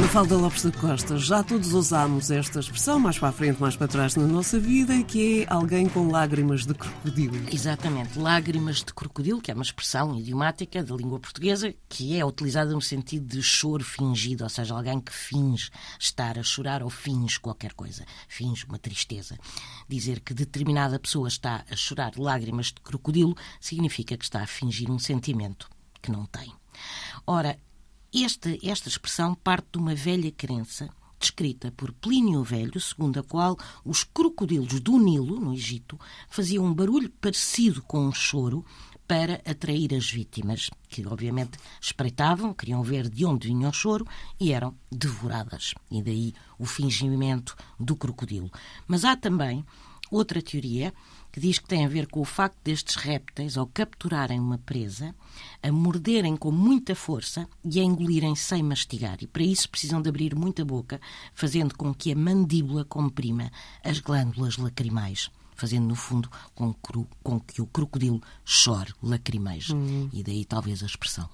Mafalda Lopes da Costa, já todos usámos esta expressão, mais para a frente, mais para trás na nossa vida, que é alguém com lágrimas de crocodilo. Exatamente, lágrimas de crocodilo, que é uma expressão idiomática da língua portuguesa, que é utilizada no sentido de choro fingido, ou seja, alguém que finge estar a chorar ou finge qualquer coisa, finge uma tristeza. Dizer que determinada pessoa está a chorar lágrimas de crocodilo significa que está a fingir um sentimento que não tem. Ora, esta, esta expressão parte de uma velha crença descrita por Plínio Velho, segundo a qual os crocodilos do Nilo, no Egito, faziam um barulho parecido com um choro para atrair as vítimas, que obviamente espreitavam, queriam ver de onde vinha o choro e eram devoradas. E daí o fingimento do crocodilo. Mas há também outra teoria que diz que tem a ver com o facto destes répteis, ao capturarem uma presa, a morderem com muita força e a engolirem sem mastigar. E para isso precisam de abrir muita boca, fazendo com que a mandíbula comprima as glândulas lacrimais fazendo no fundo com, que o crocodilo chore, lacrimeje. Uhum. E daí talvez a expressão.